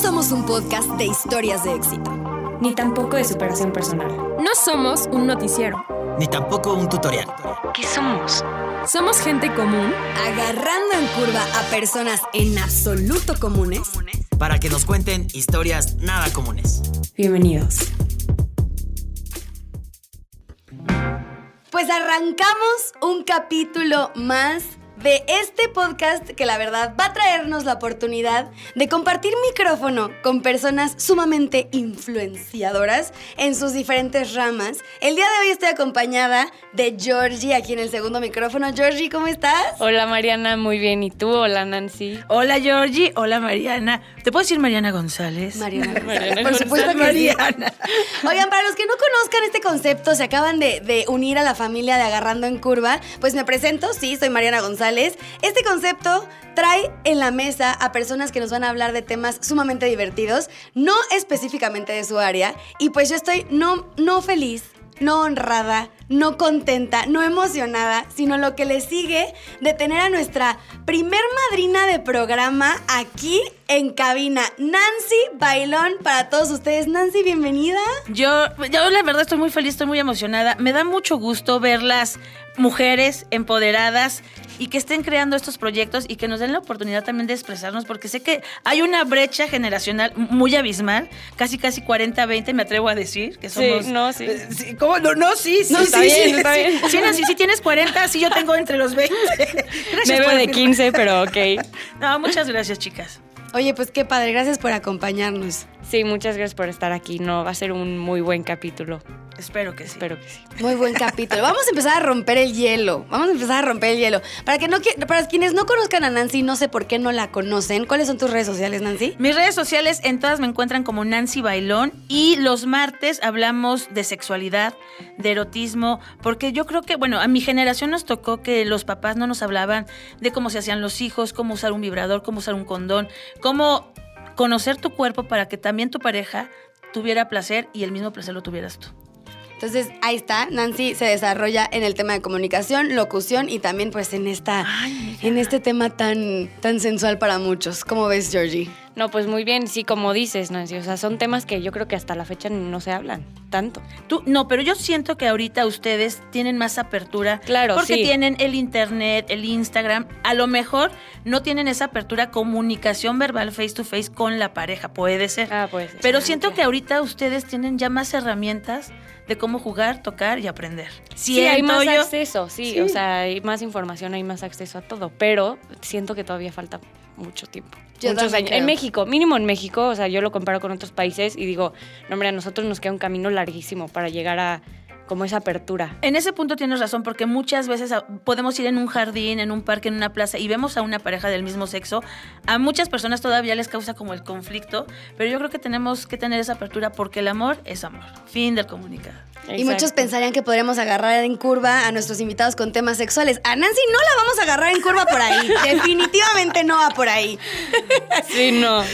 somos un podcast de historias de éxito. Ni tampoco de superación personal. No somos un noticiero. Ni tampoco un tutorial. ¿Qué somos? Somos gente común. Agarrando en curva a personas en absoluto comunes. Para que nos cuenten historias nada comunes. Bienvenidos. Pues arrancamos un capítulo más de este podcast que la verdad va a traernos la oportunidad de compartir micrófono con personas sumamente influenciadoras en sus diferentes ramas. El día de hoy estoy acompañada de Georgie aquí en el segundo micrófono. Georgie, ¿cómo estás? Hola Mariana, muy bien. ¿Y tú? Hola Nancy. Hola Georgie, hola Mariana. ¿Te puedo decir Mariana González? Mariana. Mariana Por supuesto que sí. Mariana. Oigan, para los que no conozcan este concepto, se acaban de, de unir a la familia de Agarrando en Curva, pues me presento, sí, soy Mariana González. Este concepto trae en la mesa a personas que nos van a hablar de temas sumamente divertidos, no específicamente de su área, y pues yo estoy no, no feliz, no honrada, no contenta, no emocionada, sino lo que le sigue de tener a nuestra primer madrina de programa aquí en cabina, Nancy Bailón, para todos ustedes. Nancy, bienvenida. Yo, yo la verdad estoy muy feliz, estoy muy emocionada. Me da mucho gusto ver las mujeres empoderadas y que estén creando estos proyectos y que nos den la oportunidad también de expresarnos, porque sé que hay una brecha generacional muy abismal, casi casi 40-20, me atrevo a decir, que somos... Sí, no, sí. Eh, sí, ¿Cómo? No, no, sí, sí, No, sí, está sí, bien, sí, está sí. bien. Sí, tienes 40, sí, yo tengo entre los 20. Gracias Me veo de afirmar. 15, pero ok. No, muchas gracias, chicas. Oye, pues qué padre, gracias por acompañarnos. Sí, muchas gracias por estar aquí. No, va a ser un muy buen capítulo. Espero que sí. Espero que sí. Muy buen capítulo. Vamos a empezar a romper el hielo. Vamos a empezar a romper el hielo. Para que no para quienes no conozcan a Nancy, no sé por qué no la conocen. ¿Cuáles son tus redes sociales, Nancy? Mis redes sociales en todas me encuentran como Nancy Bailón y los martes hablamos de sexualidad, de erotismo, porque yo creo que, bueno, a mi generación nos tocó que los papás no nos hablaban de cómo se hacían los hijos, cómo usar un vibrador, cómo usar un condón, cómo conocer tu cuerpo para que también tu pareja tuviera placer y el mismo placer lo tuvieras tú. Entonces, ahí está. Nancy se desarrolla en el tema de comunicación, locución y también pues en esta en este tema tan tan sensual para muchos. ¿Cómo ves, Georgie? No, pues muy bien, sí, como dices, Nancy. O sea, son temas que yo creo que hasta la fecha no se hablan tanto. Tú, no, pero yo siento que ahorita ustedes tienen más apertura. Claro, Porque sí. tienen el internet, el Instagram. A lo mejor no tienen esa apertura, comunicación verbal face to face con la pareja. Puede ser. Ah, pues. pero siento que ahorita ustedes tienen ya más herramientas de cómo jugar, tocar y aprender. Sí, hay más yo- acceso, sí, Sí. O sea, hay más información, hay más acceso a todo. Pero siento que todavía falta mucho tiempo. Yo Muchos años. creo. En México, mínimo en México, o sea, yo lo comparo con otros países y digo, no, hombre, a nosotros nos queda un camino larguísimo para llegar a como esa apertura. En ese punto tienes razón, porque muchas veces ah, podemos ir en un jardín, en un parque, en una plaza y vemos a una pareja del mismo sexo. A muchas personas todavía les causa como el conflicto, pero yo creo que tenemos que tener esa apertura porque el amor es amor. Fin del comunicado. Y muchos pensarían que podríamos agarrar en curva a nuestros invitados con temas sexuales. A Nancy no la vamos a agarrar en curva por ahí. Definitivamente no va por ahí. Sí, no.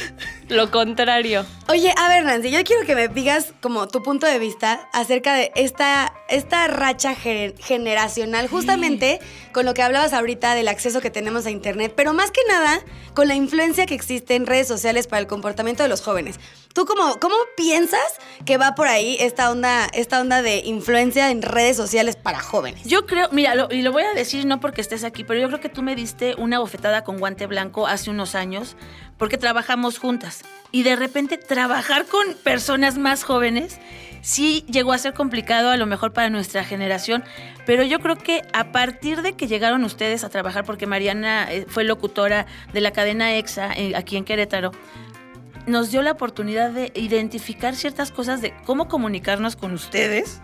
Lo contrario. Oye, a ver, Nancy, yo quiero que me digas como tu punto de vista acerca de esta, esta racha ge- generacional, justamente con lo que hablabas ahorita del acceso que tenemos a Internet, pero más que nada con la influencia que existe en redes sociales para el comportamiento de los jóvenes. ¿Tú cómo, cómo piensas que va por ahí esta onda, esta onda de influencia en redes sociales para jóvenes? Yo creo, mira, y lo voy a decir no porque estés aquí, pero yo creo que tú me diste una bofetada con guante blanco hace unos años porque trabajamos juntas. Y de repente trabajar con personas más jóvenes sí llegó a ser complicado a lo mejor para nuestra generación, pero yo creo que a partir de que llegaron ustedes a trabajar, porque Mariana eh, fue locutora de la cadena EXA eh, aquí en Querétaro, nos dio la oportunidad de identificar ciertas cosas de cómo comunicarnos con ustedes.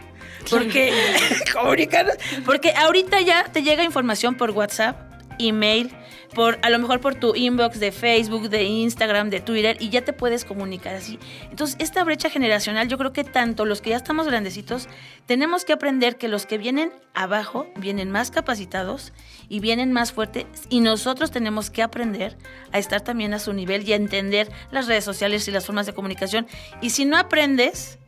Porque, comunicarnos, porque ahorita ya te llega información por WhatsApp, email, por a lo mejor por tu inbox de Facebook, de Instagram, de Twitter y ya te puedes comunicar así. Entonces, esta brecha generacional, yo creo que tanto los que ya estamos grandecitos tenemos que aprender que los que vienen abajo vienen más capacitados y vienen más fuertes y nosotros tenemos que aprender a estar también a su nivel y a entender las redes sociales y las formas de comunicación. Y si no aprendes,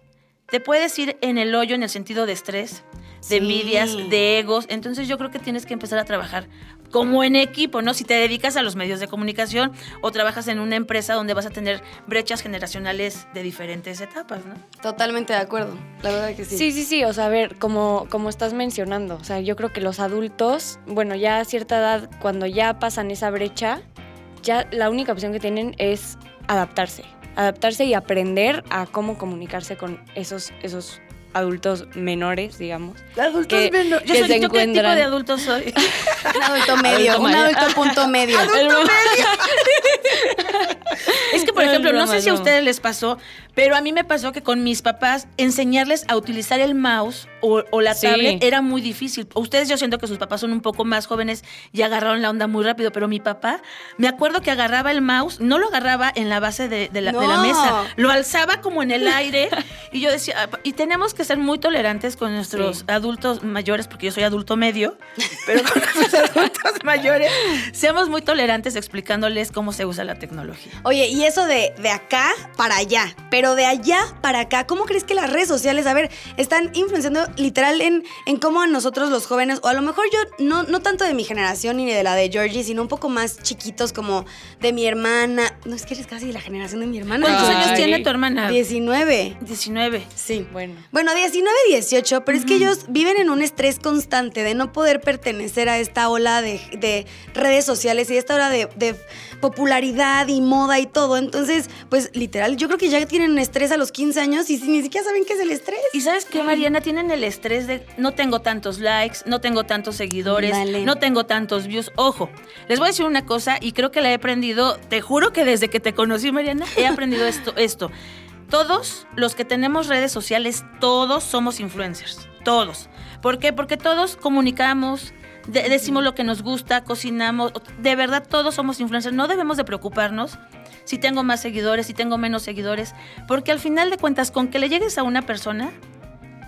te puedes ir en el hoyo en el sentido de estrés, de Sí. envidias, de egos. Entonces yo creo que tienes que empezar a trabajar como en equipo, ¿no? Si te dedicas a los medios de comunicación o trabajas en una empresa donde vas a tener brechas generacionales de diferentes etapas, ¿no? Totalmente de acuerdo. La verdad que sí. Sí, sí, sí. O sea, a ver, como, como estás mencionando, o sea, yo creo que los adultos, bueno, ya a cierta edad, cuando ya pasan esa brecha, ya la única opción que tienen es adaptarse. Adaptarse y aprender a cómo comunicarse con esos, esos adultos menores, digamos. Adultos que- menores. Yo que soy, se ¿yo qué tipo encuentran- de adulto soy? Un adulto medio, Adulto un adulto punto medio. Es que, por No, ejemplo, no sé si a ustedes les pasó, pero a mí me pasó que con mis papás enseñarles a utilizar el mouse o, o la Sí. tablet era muy difícil. Ustedes yo siento que sus papás son un poco más jóvenes y agarraron la onda muy rápido, pero mi papá, me acuerdo que agarraba el mouse, no lo agarraba en la base de, de la, de la mesa, lo alzaba como en el aire y yo decía, "Ah, y tenemos que ser muy tolerantes con nuestros Sí. adultos mayores, porque yo soy adulto medio, pero con nuestros adultos mayores, seamos muy tolerantes explicándoles cómo se usa la tecnología. Oye, y eso de, de acá para allá, pero de allá para acá, ¿cómo crees que las redes sociales, a ver, están influenciando literal en, en cómo a nosotros los jóvenes, o a lo mejor yo, no, no tanto de mi generación ni de la de Georgie, sino un poco más chiquitos como de mi hermana. No, es que eres casi de la generación de mi hermana. ¿Cuántos Ay. años tiene tu hermana? 19. 19. Sí. Bueno. Bueno, 19, 18, pero es que ellos viven en un estrés constante de no poder pertenecer a esta ola de, de redes sociales y esta ola de, de popularidad y moda y todo. Entonces, pues literal, yo creo que ya tienen estrés a los 15 años y ni siquiera saben qué es el estrés. Y sabes qué, Mariana, tienen el estrés de no tengo tantos likes, no tengo tantos seguidores, Dale. no tengo tantos views. Ojo, les voy a decir una cosa y creo que la he aprendido, te juro que desde que te conocí, Mariana, he aprendido esto, esto. Todos los que tenemos redes sociales, todos somos influencers. Todos. ¿Por qué? Porque todos comunicamos, de- decimos lo que nos gusta, cocinamos. De verdad, todos somos influencers. No debemos de preocuparnos si tengo más seguidores, si tengo menos seguidores. Porque al final de cuentas, con que le llegues a una persona,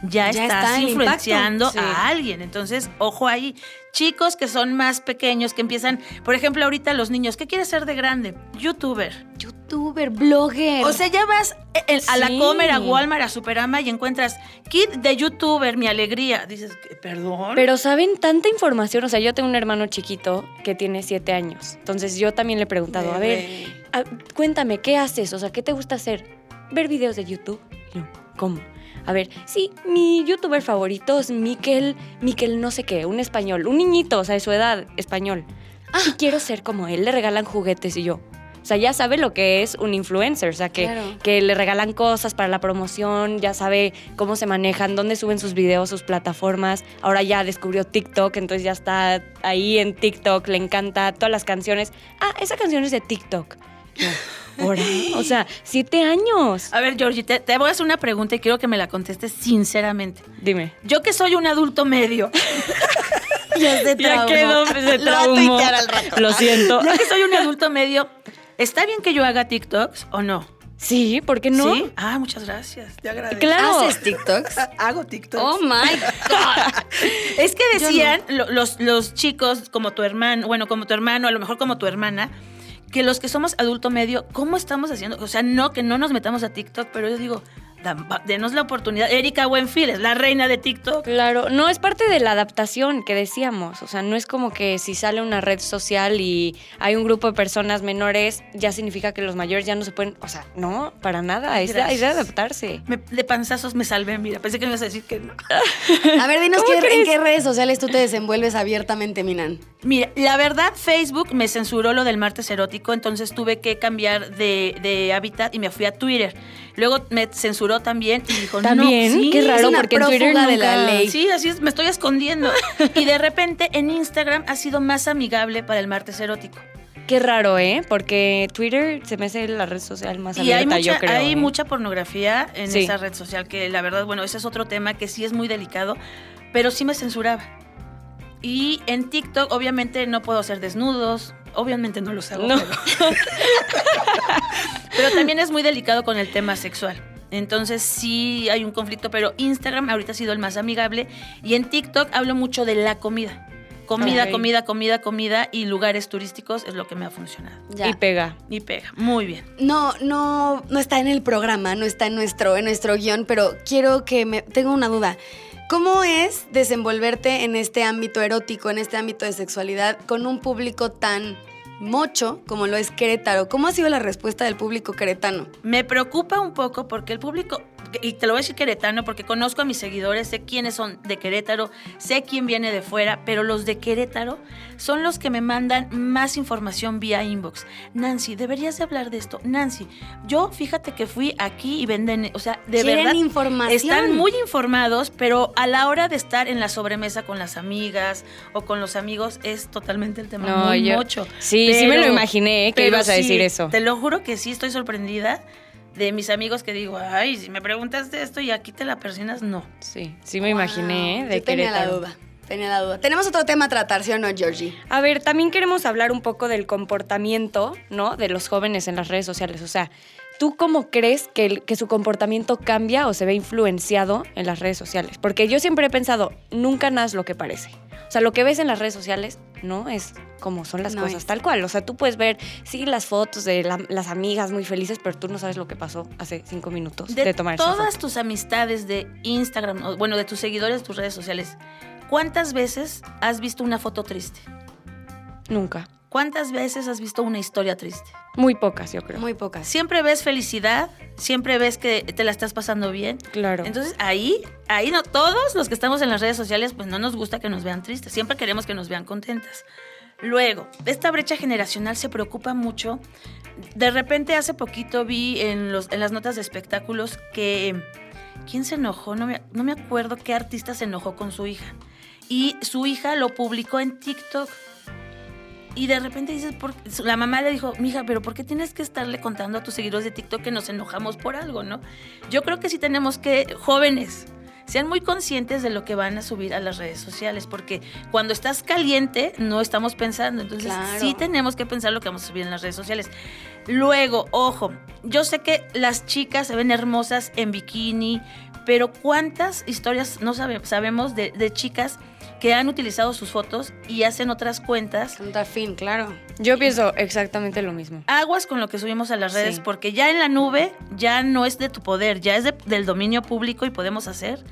ya, Ya estás está influenciando. Sí. a alguien. Entonces, ojo ahí. Chicos que son más pequeños, que empiezan, por ejemplo, ahorita los niños, ¿qué quieres ser de grande? Youtuber. Youtuber, blogger. O sea, ya vas eh, eh, a la. Comer, a Walmart, a Superama y encuentras kit de youtuber, mi alegría. Dices, perdón. Pero saben tanta información, o sea, yo tengo un hermano chiquito que tiene siete años, entonces yo también le he preguntado, a ver, a- cuéntame, ¿qué haces? O sea, ¿qué te gusta hacer? Ver videos de YouTube. Y yo, ¿cómo? A ver, sí, mi youtuber favorito es Miquel, Miquel no sé qué, un español, un niñito, o sea, de su edad, español. Ah, quiero ser como él, le regalan juguetes y yo. O sea, ya sabe lo que es un influencer, o sea, que, Claro. que le regalan cosas para la promoción, ya sabe cómo se manejan, dónde suben sus videos, sus plataformas. Ahora ya descubrió TikTok, entonces ya está ahí en TikTok, le encanta todas las canciones. Ah, esa canción es de TikTok. O sea, siete años. A ver, Georgie, te, te voy a hacer una pregunta y quiero que me la contestes sinceramente. Dime. Yo que soy un adulto medio, ya se Ya traumó. quedó, se Lo a traumó. tuitear al rato. Lo siento. yo que soy un adulto medio, ¿está bien que yo haga TikToks o no? Sí, ¿por qué no? ¿Sí? Ah, muchas gracias. Te agradezco. Claro. ¿Haces TikToks? Hago TikToks. Oh my God. Es que decían lo- los, los chicos, como tu hermano, bueno, como tu hermano, a lo mejor como tu hermana, que los que somos adulto medio, ¿cómo estamos haciendo? O sea, no, que no nos metamos a TikTok, pero yo digo, denos la oportunidad. Erika Buenfil es la reina de TikTok. Claro, no es parte de la adaptación que decíamos, o sea, no es como que si sale una red social y hay un grupo de personas menores, ya significa que los mayores ya no se pueden, o sea, no, para nada, es de, es de adaptarse. Me- de panzazos me salvé, mira, pensé que me ibas a decir que no. A ver, dinos ¿Cómo qué- en qué redes sociales tú te desenvuelves abiertamente, Minan. Mira, la verdad, Facebook me censuró lo del martes erótico, entonces tuve que cambiar de, de hábitat y me fui a Twitter. Luego me censuró también y dijo, También, no, sí, qué raro, es una porque en Twitter prófuga nunca... de la ley. Sí, así es, me estoy escondiendo. Y de repente en Instagram ha sido más amigable para el martes erótico. Qué raro, ¿eh? Porque Twitter se me hace la red social más Y hay abierta, mucha, yo creo. hay ¿eh? mucha pornografía en Sí. esa red social que la verdad, bueno, ese es otro tema que sí es muy delicado, pero sí me censuraba. Y en TikTok obviamente no puedo hacer desnudos, obviamente no los hago. No. Pero, pero también es muy delicado con el tema sexual. Entonces sí hay un conflicto, pero Instagram ahorita ha sido el más amigable y en TikTok hablo mucho de la comida. Comida, comida, comida, comida y lugares turísticos es lo que me ha funcionado. Ya. Y pega. Y pega, muy bien. No, no, no está en el programa, no está en nuestro, en nuestro guion, pero quiero que me. Tengo una duda. ¿Cómo es desenvolverte en este ámbito erótico, en este ámbito de sexualidad, con un público tan mocho como lo es Querétaro? ¿Cómo ha sido la respuesta del público queretano? Me preocupa un poco porque el público, y te lo voy a decir queretano porque conozco a mis seguidores, sé quiénes son de Querétaro, sé quién viene de fuera, pero los de Querétaro son los que me mandan más información vía inbox. Nancy, deberías de hablar de esto. Nancy, yo fíjate que fui aquí y venden, o sea, de Quieren verdad. información. Están muy informados, pero a la hora de estar en la sobremesa con las amigas o con los amigos es totalmente el tema No, muy yo- mocho. sí, sí me lo imaginé, ¿eh? que ibas a decir eso. Te lo juro que sí estoy sorprendida de mis amigos que digo, ay, si me preguntas de esto y aquí te la persinas, no. Sí, sí me imaginé, ¿eh? De yo tenía la duda. Tenía la duda. Tenemos otro tema a tratar, ¿sí o no, Georgie? A ver, también queremos hablar un poco del comportamiento, ¿no? De los jóvenes en las redes sociales. O sea, ¿tú cómo crees que, el- que su comportamiento cambia o se ve influenciado en las redes sociales? Porque yo siempre he pensado, nunca nada es lo que parece. O sea, lo que ves en las redes sociales no es como son las No cosas, es. tal cual. O sea, tú puedes ver, sí, las fotos de la- las amigas muy felices, pero tú no sabes lo que pasó hace cinco minutos de, De, tomar todas tus amistades de Instagram, o, bueno, de tus seguidores, tus redes sociales, ¿cuántas veces has visto una foto triste? Nunca. ¿Cuántas veces has visto una historia triste? Muy pocas, yo creo. Muy pocas. Siempre ves felicidad, siempre ves que te la estás pasando bien. Claro. Entonces ahí, ahí no, todos los que estamos en las redes sociales, pues no nos gusta que nos vean tristes, siempre queremos que nos vean contentas. Luego, esta brecha generacional se preocupa mucho. De repente hace poquito vi en, los, en las notas de espectáculos que... ¿Quién se enojó? No me, no me acuerdo qué artista se enojó con su hija. Y su hija lo publicó en TikTok. Y de repente dices, por- la mamá le dijo, mija, pero ¿por qué tienes que estarle contando a tus seguidores de TikTok que nos enojamos por algo, no? Yo creo que sí tenemos que, jóvenes, sean muy conscientes de lo que van a subir a las redes sociales, porque cuando estás caliente no estamos pensando, entonces Claro. sí tenemos que pensar lo que vamos a subir en las redes sociales. Luego, ojo, yo sé que las chicas se ven hermosas en bikini, pero ¿cuántas historias no sabe- sabemos de, de chicas que han utilizado sus fotos y hacen otras cuentas? Fin, claro. Yo pienso exactamente lo mismo. Aguas con lo que subimos a las redes, Sí. porque ya en la nube ya no es de tu poder, ya es de- del dominio público y podemos hacer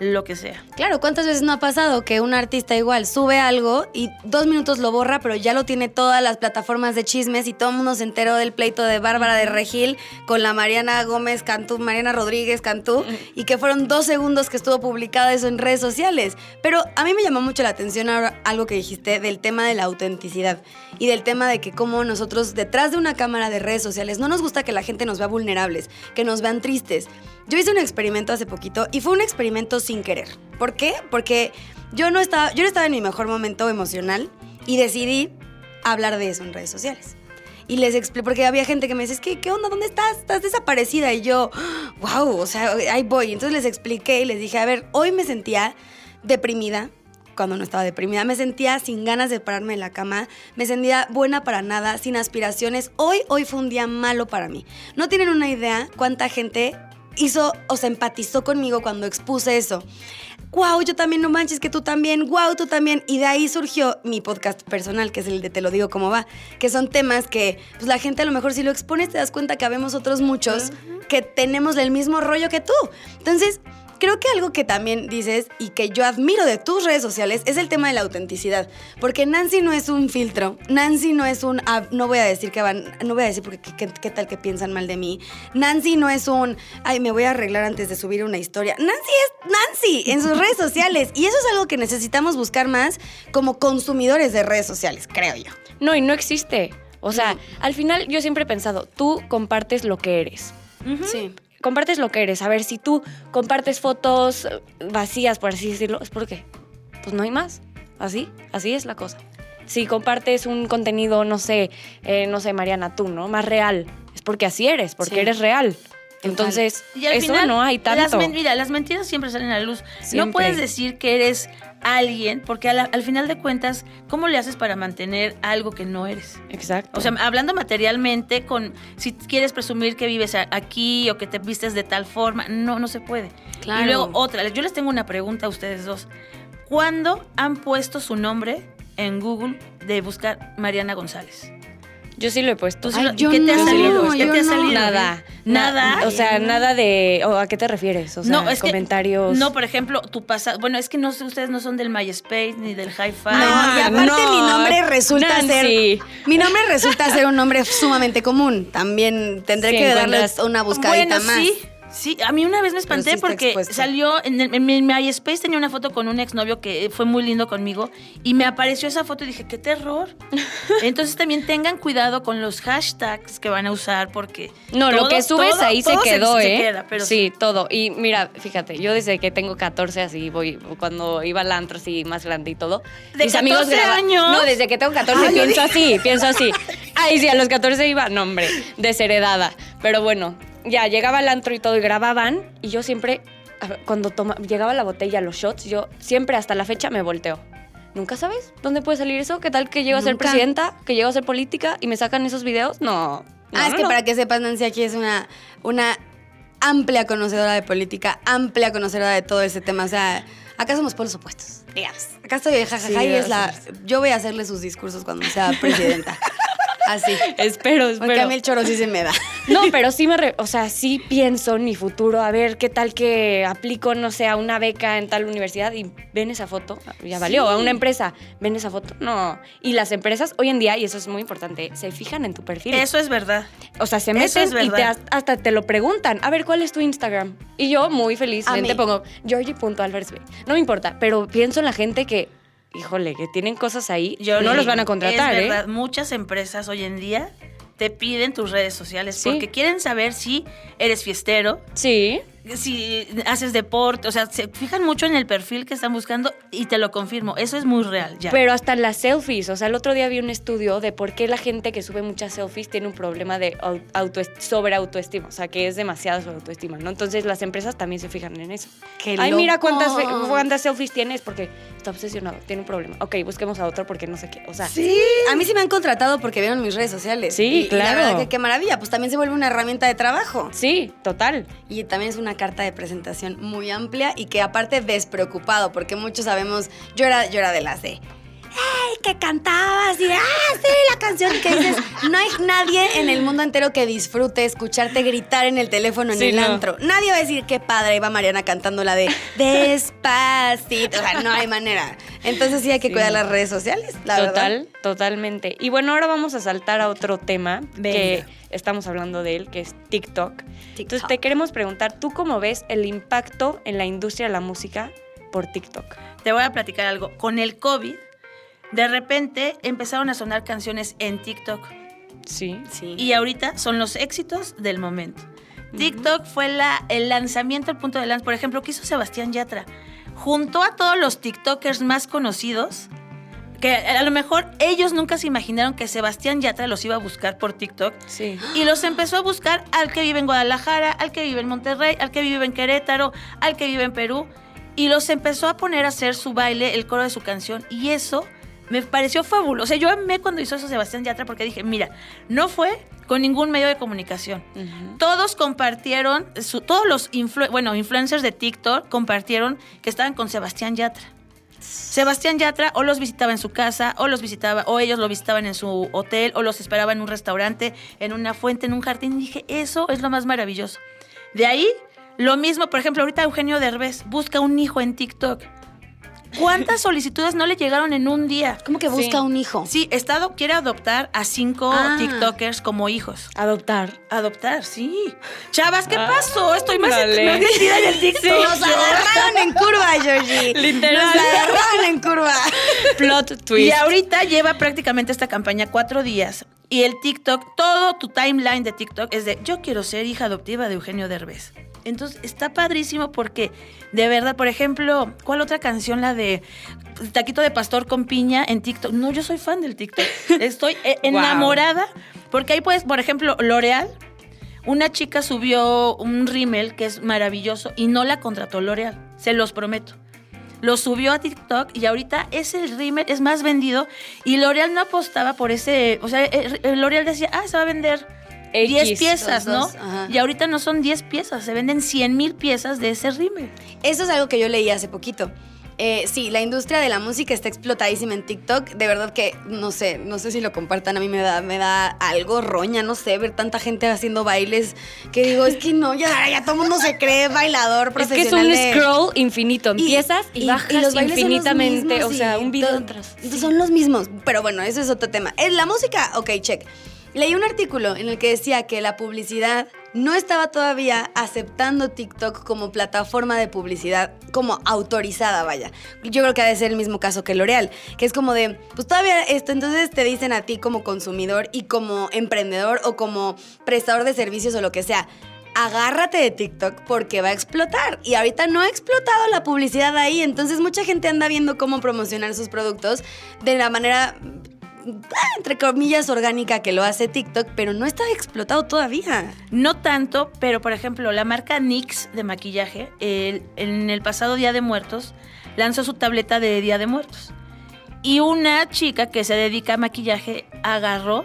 lo que sea. Claro, ¿cuántas veces no ha pasado que un artista igual sube algo y dos minutos lo borra, pero ya lo tiene todas las plataformas de chismes y todo el mundo se enteró del pleito de Bárbara de Regil con la Mariana Gómez Cantú, Mariana Rodríguez Cantú, y que fueron dos segundos que estuvo publicado eso en redes sociales. Pero a mí me llamó mucho la atención ahora algo que dijiste del tema de la autenticidad y del tema de que como nosotros detrás de una cámara de redes sociales no nos gusta que la gente nos vea vulnerables, que nos vean tristes. Yo hice un experimento hace poquito y fue un experimento sin querer. ¿Por qué? Porque yo no estaba, yo no estaba en mi mejor momento emocional y decidí hablar de eso en redes sociales. Y les expliqué, porque había gente que me decía, que, ¿qué onda? ¿Dónde estás? Estás desaparecida. Y yo, wow, o sea, ahí voy. Entonces les expliqué y les dije, a ver, hoy me sentía deprimida, cuando no estaba deprimida, me sentía sin ganas de pararme de la cama, me sentía buena para nada, sin aspiraciones. Hoy, hoy fue un día malo para mí. No tienen una idea cuánta gente hizo o se empatizó conmigo cuando expuse eso. Wow, yo también, no manches, que tú también, wow, tú también. Y de ahí surgió mi podcast personal, que es el de Te lo digo cómo va, que son temas que pues, la gente a lo mejor si lo expones te das cuenta que habemos otros muchos que tenemos el mismo rollo que tú. Entonces, creo que algo que también dices y que yo admiro de tus redes sociales es el tema de la autenticidad. Porque Nancy no es un filtro, Nancy no es un, ah, no voy a decir que van, no voy a decir porque qué, qué- qué tal que piensan mal de mí. Nancy no es un, ay, me voy a arreglar antes de subir una historia. Nancy es Nancy en sus redes sociales. Y eso es algo que necesitamos buscar más como consumidores de redes sociales, creo yo. No, y no existe. O sea, al final yo siempre he pensado, tú compartes lo que eres. Sí. Compartes lo que eres. A ver, si tú compartes fotos vacías, por así decirlo, es porque, pues no hay más. Así, así es la cosa. Si compartes un contenido, no sé, eh, no sé, Mariana, tú, ¿no? Más real, es porque así eres, porque Sí. eres real. Entonces, Y al eso final, no hay Las, tanto. men- mira, las mentiras siempre salen a la luz. No puedes decir que eres alguien, porque al final de cuentas, ¿cómo le haces para mantener algo que no eres? Exacto. O sea, hablando materialmente, con si quieres presumir que vives aquí o que te vistes de tal forma, no, no se puede. Claro. Y luego otra, yo les tengo una pregunta a ustedes dos. ¿Cuándo han puesto su nombre en Google de buscar Mariana González? Yo sí lo he puesto. Tú sí Ay, yo ¿Qué te ha salido? ¿Qué yo te ha no. salido? Nada. Nada. Na- o sea, nada de. o ¿A qué te refieres? O sea, no, es que- comentarios. no, por ejemplo, tu pasado. Bueno, es que no sé, ustedes no son del MySpace ni del Hi-Fi. No, Ah, y aparte no, mi nombre resulta Nancy. ser. Mi nombre resulta ser un nombre sumamente común. También tendré Sí, que darle encuentras- una buscadita bueno, más. sí. Sí, a mí una vez me espanté sí porque salió en, el- en mi MySpace tenía una foto con un exnovio que fue muy lindo conmigo y me apareció esa foto y dije, qué terror. Entonces también tengan cuidado con los hashtags que van a usar porque No, lo que subes todo- ahí se quedó, se ¿eh? queda, pero sí, todo. Y mira, fíjate, yo desde que tengo 14 así voy, cuando iba al antro así más grande y todo. ¿De 14 graba- años? No, desde que tengo 14 Ay, pienso así, pienso así. Ay, sí, a los 14 iba, no, hombre, desheredada. Pero bueno, ya llegaba al antro y todo y grababan y yo siempre, cuando toma, llegaba la botella, los shots, yo siempre hasta la fecha me volteo. ¿Nunca sabes dónde puede salir eso? ¿Qué tal que llego a ser Nunca. presidenta? ¿Que llego a ser política y me sacan esos videos? No. no, ah, es no, que no. para que sepas, Nancy, aquí es una, una amplia conocedora de política, amplia conocedora de todo ese tema. O sea, acá somos polos opuestos, digamos. Acá estoy jajaja Sí, y es la. Yo voy a hacerle sus discursos cuando sea presidenta. Así. Espero, Porque espero. a mí el choro sí se me da. No, pero sí me, re- o sea, sí pienso en mi futuro, a ver qué tal que aplico, no sé, a una beca en tal universidad y ven esa foto, ya valió, a una empresa, ven esa foto, no. Y las empresas hoy en día, y eso es muy importante, se fijan en tu perfil. Eso es verdad. o sea, se meten es y te, hasta te lo preguntan, a ver, ¿cuál es tu Instagram? Y yo muy felizmente pongo georgie.alversbe. No me importa, pero pienso en la gente que, híjole, que tienen cosas ahí, Yo no los van a contratar, es ¿eh? verdad, Muchas empresas hoy en día te piden tus redes sociales Sí. porque quieren saber si eres fiestero, Sí. Si haces deporte, o sea, se fijan mucho en el perfil que están buscando y te lo confirmo, eso es muy real ya. Pero hasta las selfies, o sea, el otro día vi un estudio de por qué la gente que sube muchas selfies tiene un problema de au- autoest- sobre autoestima, o sea, que es demasiada sobre autoestima, ¿no? Entonces las empresas también se fijan en eso. ¡Qué Ay, mira cuántas, cuántas selfies tienes porque está obsesionado, tiene un problema. Ok, busquemos a otro porque no sé qué, o sea, Sí, a mí sí me han contratado porque vieron mis redes sociales. Sí, Y- y la claro. verdad que qué maravilla, pues también se vuelve una herramienta de trabajo. sí, total. Y también es una carta de presentación muy amplia y que aparte despreocupado, porque muchos sabemos, yo era, yo era de las de, ¡ay, que cantabas! Y, ¡ah, sí, la canción! que dices, no hay nadie en el mundo entero que disfrute escucharte gritar en el teléfono en Sí, el no. antro. Nadie va a decir, qué padre, iba Mariana cantando la de Despacito. O sea, no hay manera. Entonces sí hay que Sí, cuidar las redes sociales, la Total, verdad. totalmente. Y bueno, ahora vamos a saltar a otro tema Venga. que estamos hablando de él, que es TikTok. Entonces TikTok. te queremos preguntar, ¿tú cómo ves el impacto en la industria de la música por TikTok? Te voy a platicar algo. Con el COVID, de repente empezaron a sonar canciones en TikTok Sí. Sí. y ahorita son los éxitos del momento. TikTok fue la, el lanzamiento, el punto de lanzamiento. Por ejemplo, que hizo Sebastián Yatra. Juntó a todos los TikTokers más conocidos, que a lo mejor ellos nunca se imaginaron que Sebastián Yatra los iba a buscar por TikTok. Sí. Y los empezó a buscar al que vive en Guadalajara, al que vive en Monterrey, al que vive en Querétaro, al que vive en Perú. Y los empezó a poner a hacer su baile, el coro de su canción. Y eso me pareció fabuloso. O sea, yo amé cuando hizo eso Sebastián Yatra porque dije, mira, no fue con ningún medio de comunicación. Todos compartieron, su- todos los influ- bueno, influencers de TikTok compartieron que estaban con Sebastián Yatra. Sebastián Yatra o los visitaba en su casa, o los visitaba, o ellos lo visitaban en su hotel, o los esperaba en un restaurante, en una fuente, en un jardín. Y dije, eso es lo más maravilloso. De ahí, lo mismo, por ejemplo, ahorita Eugenio Derbez busca un hijo en TikTok. ¿Cuántas solicitudes no le llegaron en un día? ¿Cómo que busca Sí. un hijo? Sí, Estado quiere adoptar a cinco Ah. TikTokers como hijos. Adoptar. Adoptar, sí. Chavas, ¿qué Ah, pasó? Estoy más metida en el TikTok. Nos agarraron en curva, Georgie. Literal. Nos agarraron en curva. Plot twist. Y ahorita lleva prácticamente esta campaña cuatro días. Y el TikTok, todo tu timeline de TikTok es de yo quiero ser hija adoptiva de Eugenio Derbez. Entonces está padrísimo porque, de verdad, por ejemplo, ¿cuál otra canción? La de Taquito de Pastor con piña en TikTok. No, yo soy fan del TikTok. Estoy eh, enamorada porque ahí puedes, por ejemplo, L'Oreal. Una chica subió un rímel que es maravilloso y no la contrató L'Oreal, se los prometo. Lo subió a TikTok y ahorita ese rímel es más vendido y L'Oreal no apostaba por ese, o sea, L'Oreal decía, ah, se va a vender X, 10 piezas, ¿no? dos. Y ahorita no son 10 piezas, se venden 100 mil piezas de ese rímel. Eso es algo que yo leí hace poquito. Eh, sí, la industria de la música está explotadísima en TikTok. De verdad que no sé, no sé si lo compartan. A mí me da, me da algo roña, no sé, ver tanta gente haciendo bailes que digo, es que no, ya, ya todo el mundo se cree bailador Es que es profesional. un de- scroll infinito. Empiezas y, bajas los bailes son los infinitamente. mismos o sea, y un video tras. Son los mismos. Pero bueno, eso es otro tema. En la música, ok, check. Leí un artículo en el que decía que la publicidad no estaba todavía aceptando TikTok como plataforma de publicidad, como autorizada, vaya. Yo creo que ha de ser el mismo caso que L'Oreal, que es como de, pues todavía esto, entonces te dicen a ti como consumidor y como emprendedor o como prestador de servicios o lo que sea, agárrate de TikTok porque va a explotar. Y ahorita no ha explotado la publicidad ahí, entonces mucha gente anda viendo cómo promocionar sus productos de la manera, entre comillas, orgánica que lo hace TikTok, pero no está explotado todavía. No tanto, pero por ejemplo, la marca NYX de maquillaje, el- en el pasado Día de Muertos, lanzó su tableta de Día de Muertos. Y una chica que se dedica a maquillaje agarró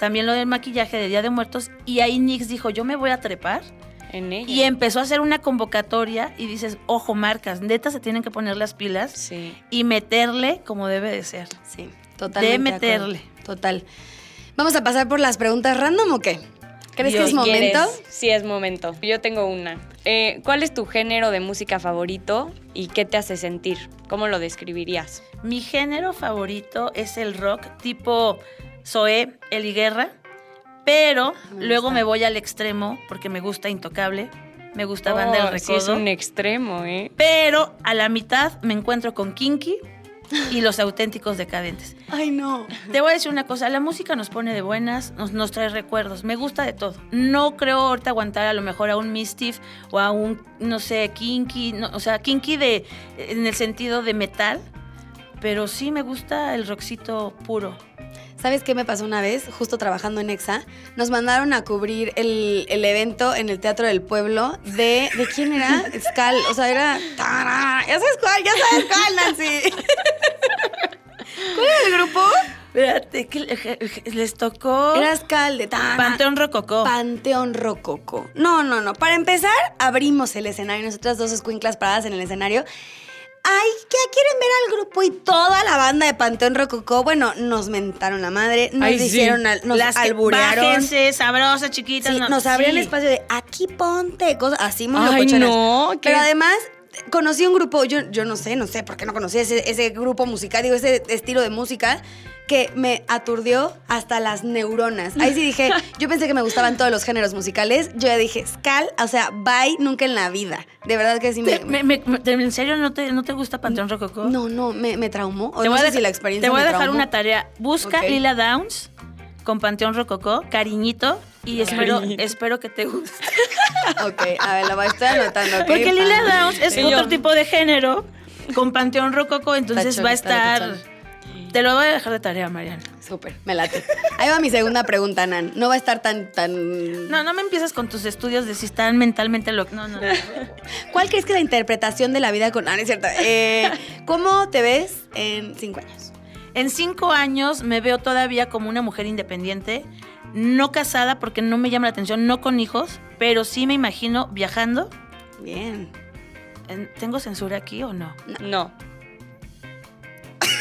también lo del maquillaje de Día de Muertos y ahí NYX dijo, yo me voy a trepar. En ella. Y empezó a hacer una convocatoria y dices, ojo, marcas, neta se tienen que poner las pilas Sí. y meterle como debe de ser. Sí, totalmente. De meterle. Total. ¿Vamos a pasar por las preguntas random o qué? ¿Crees que es momento? ¿Quieres? Sí, es momento. Yo tengo una. Eh, ¿Cuál es tu género de música favorito y qué te hace sentir? ¿Cómo lo describirías? Mi género favorito es el rock tipo Zoé, Eli Guerra, pero Me luego me voy al extremo porque me gusta Intocable, me gusta Banda Oh, del sí, Recodo, es un extremo, ¿eh? pero a la mitad me encuentro con Kinky y los auténticos decadentes. Ay, no. Te voy a decir una cosa, la música nos pone de buenas, nos, nos trae recuerdos, me gusta de todo. No creo ahorita aguantar a lo mejor a un Mischief o a un, no sé, Kinky, no, o sea, Kinky de, en el sentido de metal, pero sí me gusta el rockcito puro. ¿Sabes qué me pasó una vez? Justo trabajando en EXA, nos mandaron a cubrir el, el evento en el Teatro del Pueblo de... ¿De quién era? Scal, o sea, era... ¡Tarán! Ya sabes cuál, ya sabes cuál, Nancy. ¿Cuál era el grupo? Espérate, que le- les tocó Era Scal de... ¡Tarán! Panteón Rococó. Panteón Rococo. No, no, no. Para empezar, abrimos el escenario, nosotras dos escuinclas paradas en el escenario. Ay, ¿qué quieren ver al grupo y toda la banda de Panteón Rococó? Bueno, nos mentaron la madre, nos Ay, sí. hicieron, al- nos Las alburearon. bájense, sabrosas, chiquitas. Sí, no- nos abrían sí. espacio de aquí ponte, cosas así muy Ay, no, qué- Pero además conocí un grupo, yo, yo no sé, no sé por qué no conocí ese, ese grupo musical, digo, ese estilo de música que me aturdió hasta las neuronas. Ahí sí dije, yo pensé que me gustaban todos los géneros musicales, yo ya dije, Scal, o sea, bye, nunca en la vida. De verdad que sí me... Te- me- me- me- ¿En serio no te, no te gusta Panteón Rococó? no, no, me, me traumó. O Te no voy, a sé si la experiencia te voy a dejar traumó. una tarea. Busca Ok. Lila Downs con Panteón Rococó, cariñito, y espero, Cariñito. espero que te guste. Ok, a ver, la voy a estar anotando. Porque Lila Downs es Sí, otro yo. tipo de género con Panteón Rococó, entonces Tachón, va a estar... Te lo voy a dejar de tarea, Mariana. Súper, me late. Ahí va mi segunda pregunta, Nan. No va a estar tan, tan... No, no me empieces con tus estudios de si están mentalmente lo No, no. no. ¿Cuál crees que es la interpretación de la vida con... Ah, no es cierto. Eh, ¿Cómo te ves en cinco años? En cinco años me veo todavía como una mujer independiente, no casada porque no me llama la atención, no con hijos, pero sí me imagino viajando. Bien. En- ¿Tengo censura aquí o no? No.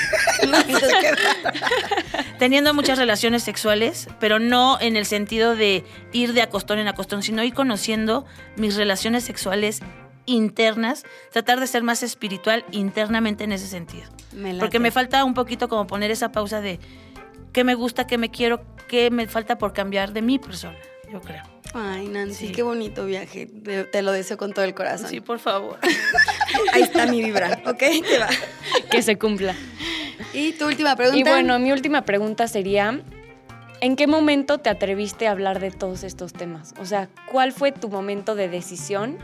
Teniendo muchas relaciones sexuales, pero no en el sentido de ir de acostón en acostón, sino ir conociendo mis relaciones sexuales internas, tratar de ser más espiritual internamente en ese sentido. Me. Porque me falta un poquito como poner esa pausa de qué me gusta, qué me quiero, qué me falta por cambiar de mi persona, yo creo. Ay, Nancy, Sí. qué bonito viaje. Te, te lo deseo con todo el corazón. Sí, por favor. Ahí está mi vibra, ¿ok? Te va. Que se cumpla. Y tu última pregunta. Y bueno, mi última pregunta sería, ¿en qué momento te atreviste a hablar de todos estos temas? O sea, ¿cuál fue tu momento de decisión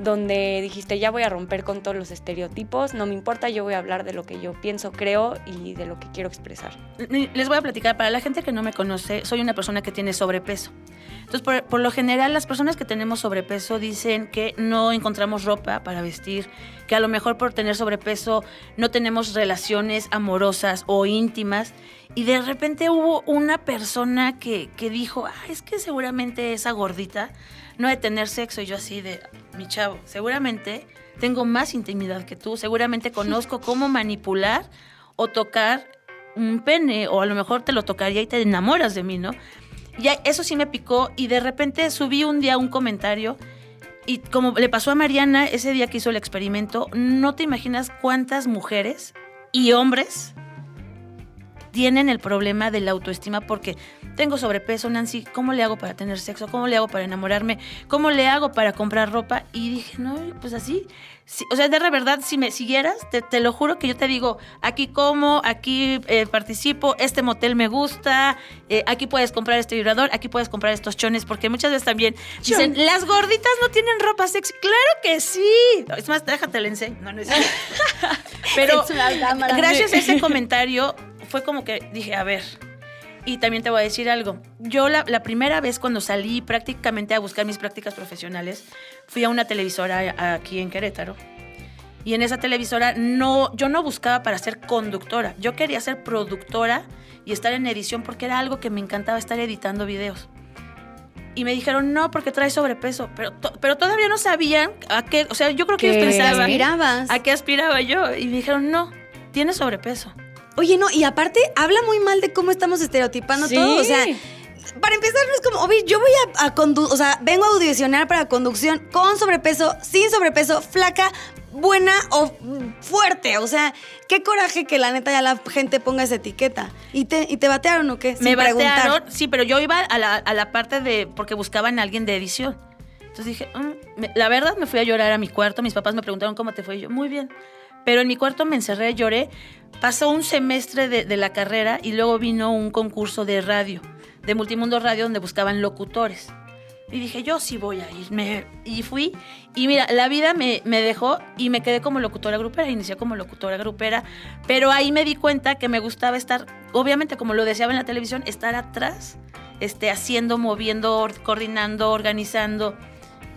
donde dijiste, ya voy a romper con todos los estereotipos, no me importa, yo voy a hablar de lo que yo pienso, creo y de lo que quiero expresar? Les voy a platicar, para la gente que no me conoce, soy una persona que tiene sobrepeso. Entonces, por, por lo general, las personas que tenemos sobrepeso dicen que no encontramos ropa para vestir, que a lo mejor por tener sobrepeso no tenemos relaciones amorosas o íntimas. Y de repente hubo una persona que, que dijo, ah, es que seguramente esa gordita no de tener sexo. Y yo así de, mi chavo, seguramente tengo más intimidad que tú, seguramente conozco cómo manipular o tocar un pene, o a lo mejor te lo tocaría y te enamoras de mí, ¿no? Y eso sí me picó y de repente subí un día un comentario y como le pasó a Mariana ese día que hizo el experimento, no te imaginas cuántas mujeres y hombres tienen el problema de la autoestima porque tengo sobrepeso, Nancy, ¿cómo le hago para tener sexo? ¿Cómo le hago para enamorarme? ¿Cómo le hago para comprar ropa? Y dije, no, pues así. sí, o sea, de verdad, si me siguieras, te, te lo juro que yo te digo, aquí como, aquí eh, participo, este motel me gusta, eh, aquí puedes comprar este vibrador, aquí puedes comprar estos chones, porque muchas veces también dicen, las gorditas no tienen ropa sexy. Claro que sí. Es más, déjate le enseño. No, no es. Pero gracias a ese comentario fue como que dije, a ver. Y también te voy a decir algo. Yo la, la primera vez cuando salí prácticamente a buscar mis prácticas profesionales, fui a una televisora aquí en Querétaro. Y en esa televisora no, yo no buscaba para ser conductora. Yo quería ser productora y estar en edición porque era algo que me encantaba estar editando videos. Y me dijeron, no, porque traes sobrepeso. Pero, to- pero todavía no sabían a qué, o sea, yo creo que ellos ¿Qué? pensaban aspirabas? a qué aspiraba yo. Y me dijeron, no, tienes sobrepeso. Oye, no, y aparte habla muy mal de cómo estamos estereotipando Sí. todo. O sea, para empezar, no es como, oye, yo voy a, a condu- o sea, vengo a audicionar para conducción con sobrepeso, sin sobrepeso, flaca, buena o fuerte. O sea, qué coraje que la neta ya la gente ponga esa etiqueta. ¿Y te, y te batearon o qué? me Sin preguntar. batearon, sí, pero yo iba a la, a la parte de, porque buscaban a alguien de edición. Entonces dije, "Mm", la verdad me fui a llorar a mi cuarto, mis papás me preguntaron cómo te fue, y yo, muy bien. Pero en mi cuarto me encerré, lloré. Pasó un semestre de, la carrera y luego vino un concurso de radio, de Multimundo Radio, donde buscaban locutores. Y dije, yo sí voy a ir. Me- y fui. Y mira, la vida me, me dejó y me quedé como locutora grupera. Inicié como locutora grupera. Pero ahí me di cuenta que me gustaba estar, obviamente, como lo deseaba en la televisión, estar atrás, este, haciendo, moviendo, or- coordinando, organizando.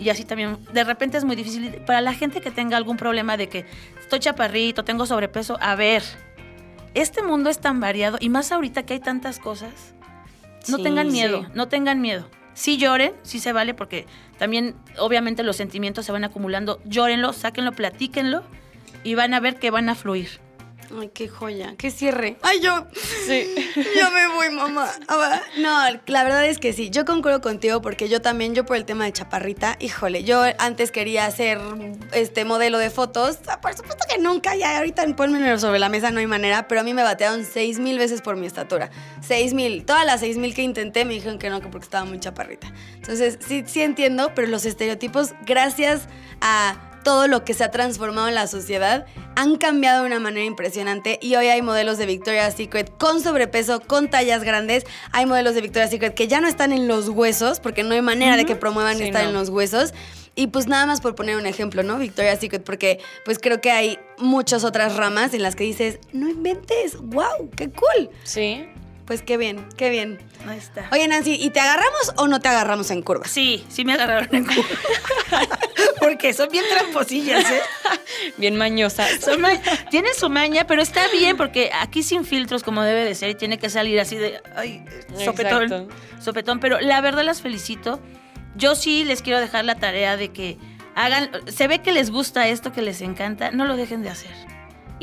Y así también, de repente es muy difícil. Para la gente que tenga algún problema de que estoy chaparrito, tengo sobrepeso, a ver, este mundo es tan variado y más ahorita que hay tantas cosas. No Sí, tengan miedo, sí. no tengan miedo. Sí lloren, sí se vale, porque también obviamente los sentimientos se van acumulando. Llórenlo, sáquenlo, platíquenlo y van a ver que van a fluir. Ay, qué joya, qué cierre. Ay, yo. Sí. Yo me voy, mamá. Ah, No, la verdad es que sí. Yo concuerdo contigo porque yo también, yo por el tema de chaparrita, híjole, yo antes quería ser este modelo de fotos. Ah, Por supuesto que nunca, ya ahorita ponmelo sobre la mesa, no hay manera, pero a mí me batearon seis mil veces por mi estatura. Seis mil. Todas las seis mil que intenté me dijeron que no, que porque estaba muy chaparrita. Entonces, sí, sí entiendo, pero los estereotipos, gracias a todo lo que se ha transformado en la sociedad han cambiado de una manera impresionante y hoy hay modelos de Victoria's Secret con sobrepeso, con tallas grandes. Hay modelos de Victoria's Secret que ya no están en los huesos porque no hay manera de que promuevan Sí, estar no. en los huesos. Y pues nada más por poner un ejemplo, ¿no? Victoria's Secret, porque pues creo que hay muchas otras ramas en las que dices, no inventes, wow, qué cool. Sí. Pues qué bien, qué bien. Ahí está. Oye Nancy, ¿y te agarramos o no te agarramos en curvas? Sí, sí me agarraron en curva. Porque son bien tramposillas, ¿eh? Bien mañosa. Son ma- tienen su maña, pero está bien porque aquí sin filtros como debe de ser y tiene que salir así de, ay, sopetón, Exacto. sopetón. Pero la verdad las felicito. Yo sí les quiero dejar la tarea de que hagan, se ve que les gusta esto, que les encanta, no lo dejen de hacer.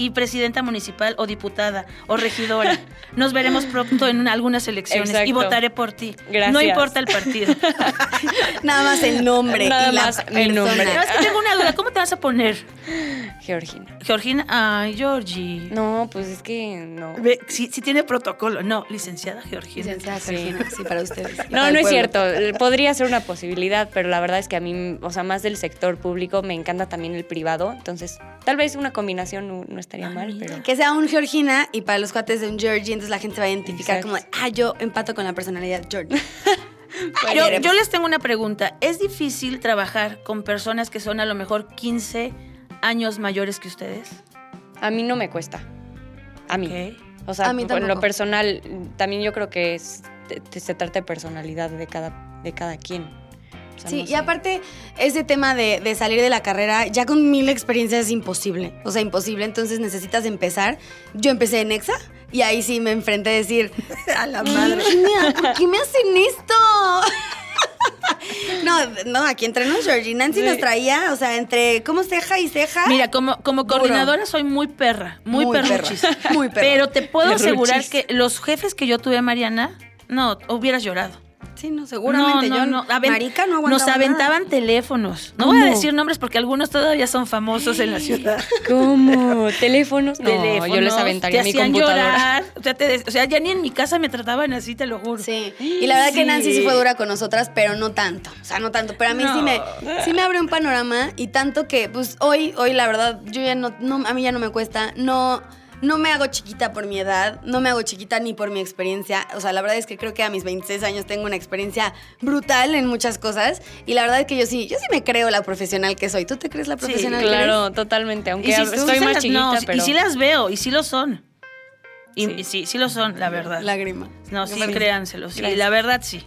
Y presidenta municipal o diputada o regidora, nos veremos pronto en una- algunas elecciones y votaré por ti. No Gracias. importa el partido. Nada más el nombre Nada y la más el nombre. persona. Pero es que tengo una duda, ¿cómo te vas a poner? Georgina. Georgina, ay, Georgie. No, pues es que no. Sí tiene protocolo. No, licenciada Georgina. Licenciada Sí. Georgina, sí, para ustedes. para No, no es cierto. Podría ser una posibilidad, pero la verdad es que a mí, o sea, más del sector público, me encanta también el privado. Entonces, tal vez una combinación no, no estaría mal, pero. Que sea un Georgina y para los cuates de un Georgie, entonces la gente se va a identificar Exacto. como, de, ah, yo empato con la personalidad Georgie. Yo les tengo una pregunta. ¿Es difícil trabajar con personas que son a lo mejor 15 años mayores que ustedes? A mí no me cuesta. A mí. Ok. O sea, A mí en lo personal, también yo creo que es, te- te- se trata de personalidad de cada, de cada quien. O sea, Sí, no y aparte, ese tema de, de salir de la carrera, ya con mil experiencias es imposible. O sea, imposible. Entonces necesitas empezar. Yo empecé en EXA y ahí sí me enfrenté a decir, A la madre. ¿Por qué me hacen esto? No, no, aquí entre nos, Georgie. Nancy nos traía, o sea, entre como ceja y ceja. Mira, como, como Duro. coordinadora soy muy perra, muy, Muy perruchis. perra, muy perra. Pero te puedo Perruchis. asegurar que los jefes que yo tuve, Mariana, no, hubieras llorado. Sí, no, seguramente. No, no, yo no. Aven- Marica no Nos aventaban nada. teléfonos. No ¿Cómo? voy a decir nombres porque algunos todavía son famosos en la ciudad. ¿Cómo? ¿Teléfonos? No, teléfonos, yo les aventaría te mi hacían computadora. llorar. O sea, te o sea, ya ni en mi casa me trataban así, te lo juro. Sí, y la verdad que. Nancy sí fue dura con nosotras, pero no tanto. O sea, no tanto. Pero a mí sí me sí me abre un panorama y tanto que, pues, hoy, hoy la verdad, yo ya no, no a mí ya no me cuesta, no. No me hago chiquita por mi edad, no me hago chiquita ni por mi experiencia. O sea, la verdad es que creo que a mis 26 años tengo una experiencia brutal en muchas cosas. Y la verdad es que yo sí, yo sí me creo la profesional que soy. ¿Tú te crees la Sí, profesional que eres? Claro, totalmente. Aunque Y si- estoy sí más las- chiquita, no, pero... Y sí las veo, y sí lo son. Y Sí. sí, sí, lo son, la verdad. Lágrima. No, sí, Sí. créanselo. Sí, Gracias. la verdad sí.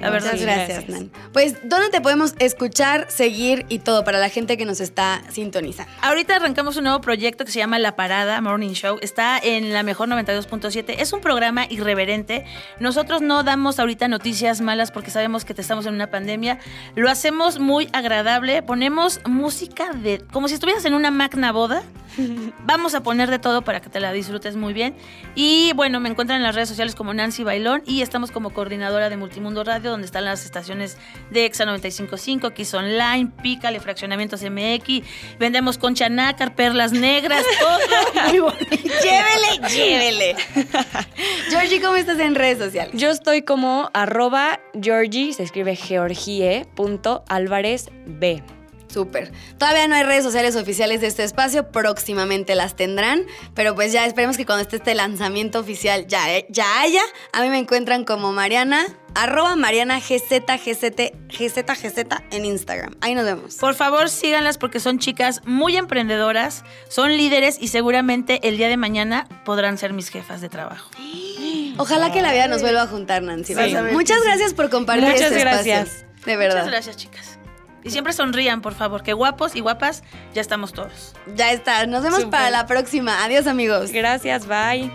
La verdad Muchas gracias, gracias. Nan. Pues, ¿dónde te podemos escuchar, seguir y todo para la gente que nos está sintonizando? Ahorita arrancamos un nuevo proyecto que se llama La Parada Morning Show. Está en la mejor 92.7. Es un programa irreverente. Nosotros no damos ahorita noticias malas porque sabemos que te estamos en una pandemia. Lo hacemos muy agradable. Ponemos música de. como si estuvieras en una magna boda. Vamos a poner de todo para que te la disfrutes muy bien. Y bueno, me encuentran en las redes sociales como Nancy Bailón y estamos como coordinadora de Multimundo Radio, donde están las estaciones de EXA 955, Kiss Online, Pícale, Fraccionamientos MX. Vendemos concha nácar, perlas negras, todo muy bonito. llévele, llévele. Georgie, ¿cómo estás en redes sociales? Yo estoy como arroba Georgie, se escribe Georgie, punto Álvarez B. Súper. Todavía no hay redes sociales oficiales de este espacio, próximamente las tendrán, pero pues ya esperemos que cuando esté este lanzamiento oficial ya, ya haya. A mí me encuentran como Mariana, arroba Mariana GZ, GZ, GZ, GZ en Instagram. Ahí nos vemos. Por favor, síganlas porque son chicas muy emprendedoras, son líderes y seguramente el día de mañana podrán ser mis jefas de trabajo. Ojalá que la vida nos vuelva a juntar, Nancy. Muchas gracias por compartir Muchas este espacio. gracias. De verdad. Muchas gracias, chicas. Y siempre sonrían, por favor, que guapos y guapas ya estamos todos. Ya está. Nos vemos para la próxima. Adiós, amigos. Gracias, bye.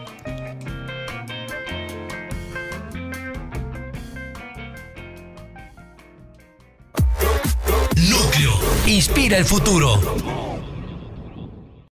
Núcleo. Inspira el futuro.